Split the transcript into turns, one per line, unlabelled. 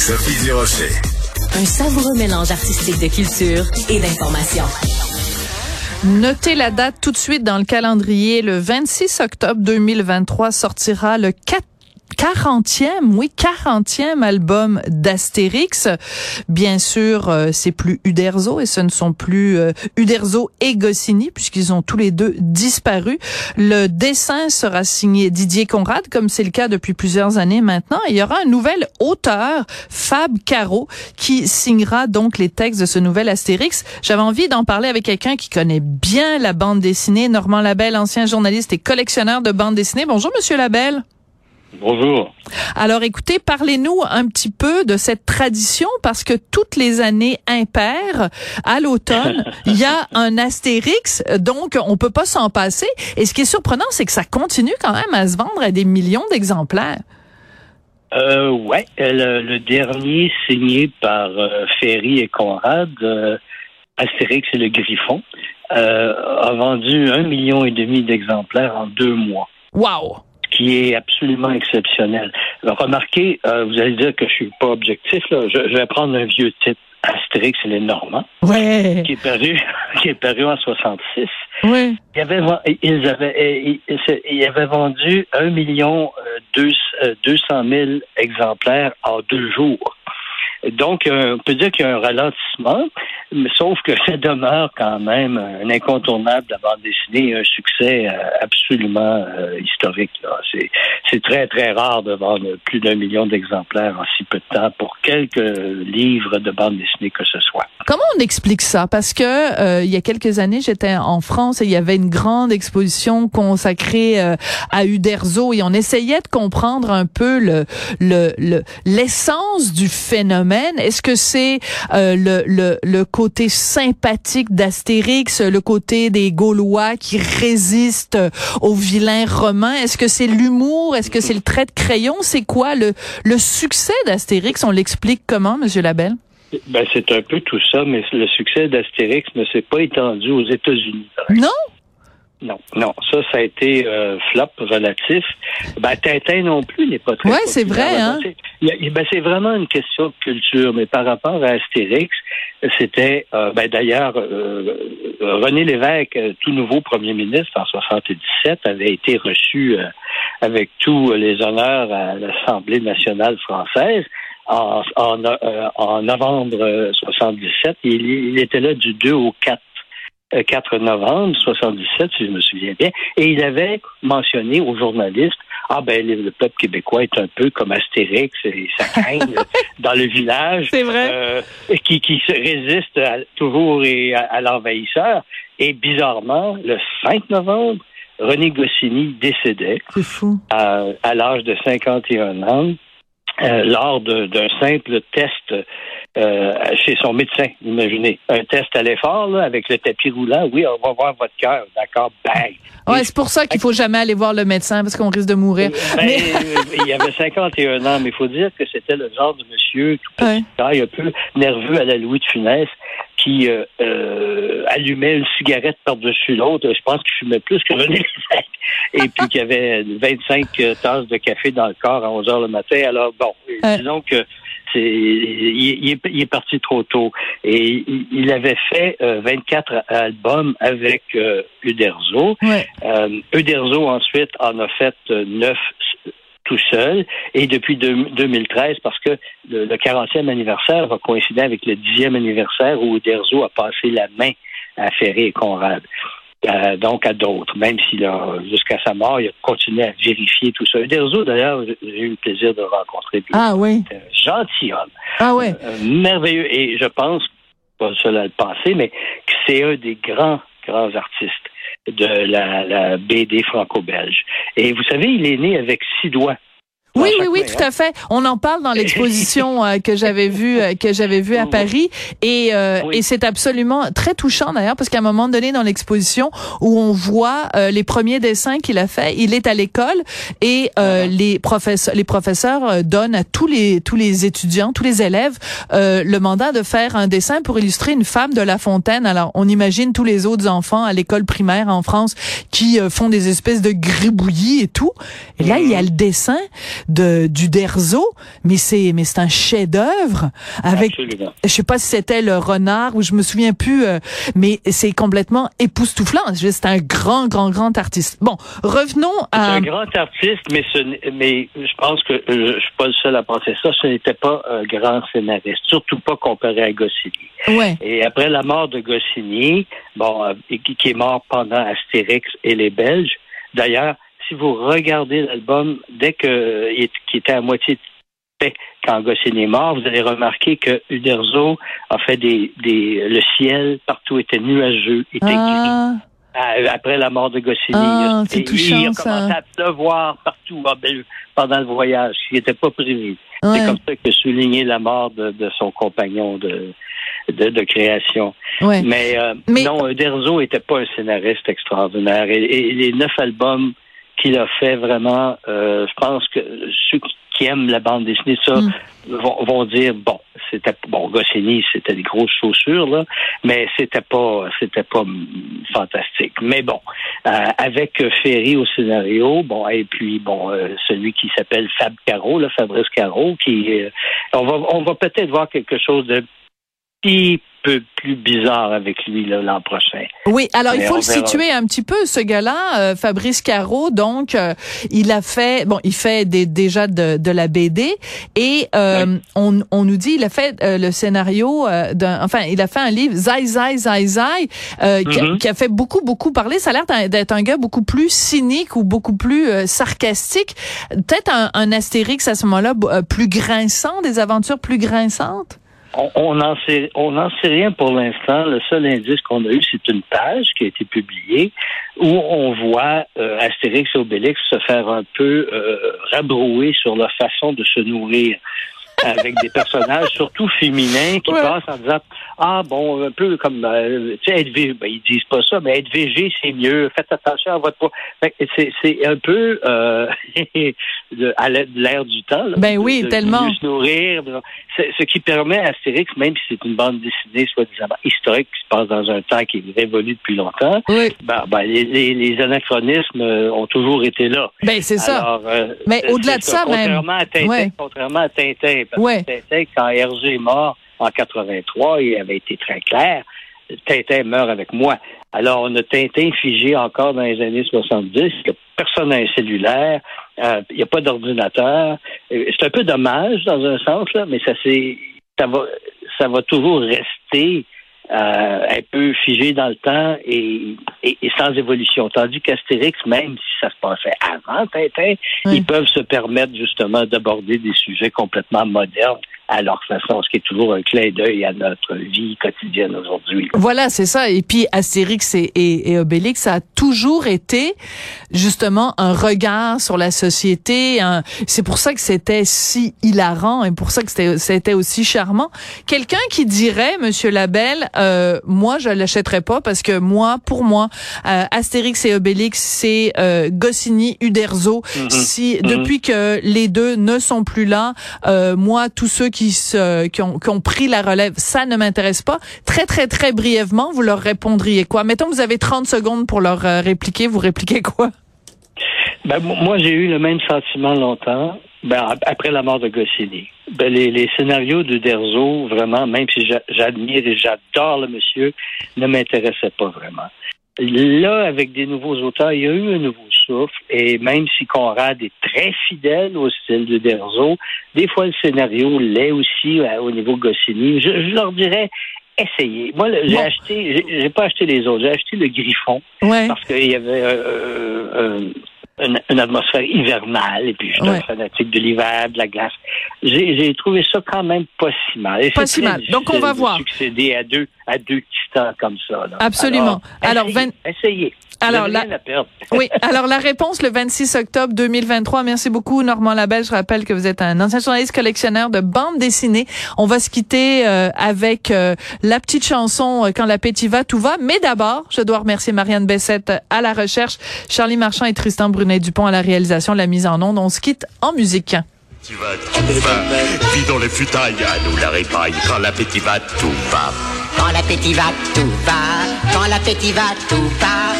Sophie Durocher.
Un savoureux mélange artistique de culture et d'information.
Notez la date tout de suite dans le calendrier. Le 26 octobre 2023 sortira le 4 40e, oui, 40e album d'Astérix. Bien sûr, euh, c'est plus Uderzo et ce ne sont plus euh, Uderzo et Goscinny puisqu'ils ont tous les deux disparu. Le dessin sera signé Didier Conrad comme c'est le cas depuis plusieurs années maintenant. il y aura un nouvel auteur, Fab Caro, qui signera donc les textes de ce nouvel Astérix. J'avais envie d'en parler avec quelqu'un qui connaît bien la bande dessinée, Normand Labelle, ancien journaliste et collectionneur de bande dessinée. Bonjour, Monsieur Labelle.
Bonjour.
Alors écoutez, parlez-nous un petit peu de cette tradition parce que toutes les années impaires, à l'automne, il y a un Astérix, donc on peut pas s'en passer. Et ce qui est surprenant, c'est que ça continue quand même à se vendre à des millions d'exemplaires.
Euh, ouais, le, dernier signé par euh, Ferry et Conrad, euh, Astérix et le Griffon, euh, a vendu un million et demi d'exemplaires en deux mois.
Wow
qui est absolument exceptionnel. remarquez, euh, vous allez dire que je suis pas objectif, là. Je, vais prendre un vieux titre. Astérix et les Normands,
ouais.
qui est paru, qui est paru en 66.
Ouais.
Ils avaient, ils avaient, ils, avaient vendu un million euh, euh, deux cent mille exemplaires en deux jours. Donc, on peut dire qu'il y a un ralentissement, sauf que ça demeure quand même un incontournable de la bande dessinée, un succès euh, absolument euh, historique. C'est très, très rare de vendre plus d'un million d'exemplaires en si peu de temps pour quelques livres de bande dessinée que ce soit.
Comment on explique ça? Parce que euh, il y a quelques années, j'étais en France et il y avait une grande exposition consacrée à Uderzo et on essayait de comprendre un peu le l'essence le, du phénomène. Est-ce que c'est le, le, le côté sympathique d'Astérix, le côté des Gaulois qui résistent aux vilains romains? Est-ce que c'est l'humour? Est-ce que c'est le trait de crayon? C'est quoi le, le succès d'Astérix? On l'explique comment, Monsieur Labelle?
Ben, c'est un peu tout ça, mais le succès d'Astérix ne s'est pas étendu aux États-Unis.
Non?
Non, non, ça, ça a été euh, flop relatif. Ben, Tintin non plus n'est pas très.
Ouais, c'est vrai, hein.
Ben, c'est vraiment une question de culture, mais par rapport à Astérix, c'était, euh, ben, d'ailleurs, euh, René Lévesque, tout nouveau premier ministre en 77, avait été reçu avec tous les honneurs à l'Assemblée nationale française. En, en, novembre 77, il, il était là du 2 au 4 4 novembre 77, si je me souviens bien, et il avait mentionné aux journalistes ah ben le peuple québécois est un peu comme Astérix et sa craint dans le village,
c'est vrai,
euh, qui, qui se résiste toujours et à, l'envahisseur. Et bizarrement, le 5 novembre, René Goscinny décédait à, à l'âge de 51 ans euh, lors d'un simple test euh, chez son médecin, imaginez. Un test à l'effort, avec le tapis roulant. Oui, on va voir votre cœur. D'accord, bang.
Ouais, c'est pour ça qu'il faut jamais aller voir le médecin, parce qu'on risque de mourir.
Euh, ben, il y avait 51 ans, mais il faut dire que c'était le genre de monsieur tout petit taille, un peu nerveux à la Louis de Funès, qui euh, allumait une cigarette par-dessus l'autre. Je pense qu'il fumait plus que René Et puis qu'il avait 25 tasses de café dans le corps à 11 heures le matin. Alors, bon, disons que il, est, parti trop tôt. Et il, avait fait 24 euh, albums avec euh, Uderzo. Euh, Uderzo ensuite en a fait neuf tout seul. Et depuis 2013, parce que le, 40e anniversaire va coïncider avec le 10e anniversaire où Uderzo a passé la main à Ferré et Conrad. Euh, donc à d'autres, même s'il a, jusqu'à sa mort, il a continué à vérifier tout ça. Uderzo, d'ailleurs, j'ai eu le plaisir de rencontrer.
Ah oui.
Un gentilhomme.
Ah oui.
merveilleux. Et je pense, pas seul à le penser, mais que c'est un des grands, grands artistes de la, la BD franco-belge. Et vous savez, il est né avec six doigts.
Oui, oui, oui, tout à fait. On en parle dans l'exposition euh, que j'avais vue euh, que j'avais vue à. Paris et euh, et c'est absolument très touchant d'ailleurs parce qu'à un moment donné dans l'exposition où on voit les premiers dessins qu'il a fait, il est à l'école et les professeurs les professeurs donnent à tous les tous les étudiants, tous les élèves le mandat de faire un dessin pour illustrer une femme de La Fontaine. Alors, on imagine tous les autres enfants à l'école primaire en France qui font des espèces de gribouillis et tout. Et là, il y a le dessin de du Derzo, mais c'est mais c'est un chef-d'œuvre avec
Absolument.
je sais pas si c'était le renard ou je me souviens plus euh, mais c'est complètement époustouflant, c'est un grand grand grand artiste. Bon, revenons à
C'est un grand artiste mais ce mais je pense que euh, je suis pas le seul à penser ça, ce n'était pas un grand scénariste, surtout pas comparé à Goscinny.
ouais.
Et après la mort de Goscinny, bon, euh, qui est mort pendant Astérix et les Belges. D'ailleurs, si vous regardez l'album, dès que euh, était à moitié fait quand Goscinny est mort, vous allez remarquer que Uderzo a fait des, des le ciel partout était nuageux, était gris.
Ah,
À- Après la mort de Goscinny,
Ah,
il a-
c'est
et
touchant,
il a
ça.
commencé à pleuvoir partout pendant le voyage, ce qui n'était pas prévu. C'est comme ça que souligné la mort de, de son compagnon de, de, de création.
ouais.
Mais, euh,
Mais-
non, Derzo était pas un scénariste extraordinaire. Et, et les neuf albums qu'il a fait, vraiment, euh, je pense que ceux qui aiment la bande dessinée, ça,
Mm.
vont, vont dire bon, c'était bon, Goscinny, c'était des grosses chaussures là, mais c'était pas, c'était pas fantastique. Mais bon, euh, avec Ferry au scénario, bon, et puis bon, euh, celui qui s'appelle Fab Caro, là, Fabrice Caro, qui, euh, on va, on va peut-être voir quelque chose de petit peu plus bizarre avec lui l'an prochain.
Oui, alors il faut le
verra.
situer un petit peu, ce gars-là, euh, Fabrice Caro. Donc, euh, il a fait, bon, il fait des- déjà de, de la BD et euh, on, on nous dit, il a fait euh, le scénario euh, d'un, enfin, il a fait un livre, Zai Zai Zai Zai, euh, qui, a,
Mhm.
qui a fait beaucoup beaucoup parler. Ça a l'air d'être un gars beaucoup plus cynique ou beaucoup plus euh, sarcastique. Peut-être un, un Astérix à ce moment-là euh, plus grinçant, des aventures plus grinçantes?
On n'en sait, on n'en sait rien pour l'instant. Le seul indice qu'on a eu, c'est une page qui a été publiée où on voit euh, Astérix et Obélix se faire un peu euh, rabrouer sur leur façon de se nourrir avec des personnages surtout féminins qui
Ouais.
passent en disant ah bon un peu comme euh, tu sais être végé ben, ils disent pas ça mais être végé c'est mieux faites attention à votre poids c'est c'est un peu euh, de, à l'aide de l'air du temps là,
Ben
de-
oui,
de
tellement.
mieux se nourrir de- ce qui permet à Astérix même si c'est une bande dessinée soi-disant historique qui se passe dans un temps qui est révolu depuis longtemps
Oui.
ben, ben, les, les, les anachronismes euh, ont toujours été là
Ben c'est ça.
alors, euh,
Mais au-delà de ça, même.
Contrairement à Tintin,
Ouais.
contrairement à Tintin, parce
Ouais.
que Tintin, quand Hergé est mort en 83, il avait été très clair. Tintin meurt avec moi. Alors, on a Tintin figé encore dans les années 70. Il n'y a personne n'a un cellulaire. euh, il n'y a pas d'ordinateur. Euh, C'est un peu dommage dans un sens, là, mais ça c'est ça va ça va toujours rester euh, un peu figé dans le temps et, et- et sans évolution. Tandis qu'Astérix, même si ça se passait avant Tintin,
Oui.
ils peuvent se permettre justement d'aborder des sujets complètement modernes à leur façon, ce qui est toujours un clin d'œil à notre vie quotidienne aujourd'hui.
Voilà, c'est ça. Et puis Astérix et, et, et Obélix, ça a toujours été justement un regard sur la société. un- C'est pour ça que c'était si hilarant et pour ça que c'était aussi charmant. Quelqu'un qui dirait, Monsieur Labelle, euh, moi je l'achèterais pas parce que moi, pour moi, euh, Astérix et Obélix, c'est euh, Goscinny, Uderzo.
Mhm.
Si
Mhm.
depuis que les deux ne sont plus là, euh, moi, tous ceux qui qui ont, pris la relève, ça ne m'intéresse pas. Très très très brièvement, vous leur répondriez quoi? Mettons vous avez 30 secondes pour leur euh, répliquer, vous répliquez quoi?
Ben, mo- moi, j'ai eu le même sentiment longtemps, ben, ap- après la mort de Goscinny. Ben, les, les scénarios de Derzo, vraiment, même si j'a- j'admire et j'adore le monsieur, ne m'intéressaient pas vraiment. Là, avec des nouveaux auteurs, il y a eu un nouveau souffle, et même si Conrad est très fidèle au style de Derzo, des fois le scénario l'est aussi euh, au niveau Goscinny. Je, je leur dirais, essayez. Moi, j'ai
Bon.
acheté, j'ai pas acheté les autres, j'ai acheté le Griffon
Ouais.
parce qu'il y avait euh, euh, une, une atmosphère hivernale et puis je suis
Ouais.
un fanatique de l'hiver, de la glace. J'ai trouvé ça quand même pas si mal. Et
Pas si mal. Donc, on va voir.
Succéder à deux à deux titans comme ça. là.
Absolument. Alors,
essayez,
vingt-
essayez.
Alors, la-. Oui, alors la réponse le 26 octobre 2023. Merci beaucoup Normand Labelle. Je rappelle que vous êtes un ancien journaliste collectionneur de bandes dessinées. On va se quitter euh, avec euh, la petite chanson euh, Quand l'appétit va, tout va. Mais d'abord, je dois remercier Marianne Bessette à la recherche, Charlie Marchand et Tristan Brunet-Dupont à la réalisation, la mise en onde. On se quitte en musique.
Tu vas tout va, vis dans les futailles, à nous la répaille, quand l'appétit va, tout va.
Quand l'appétit va, tout va. Quand l'appétit va, tout va.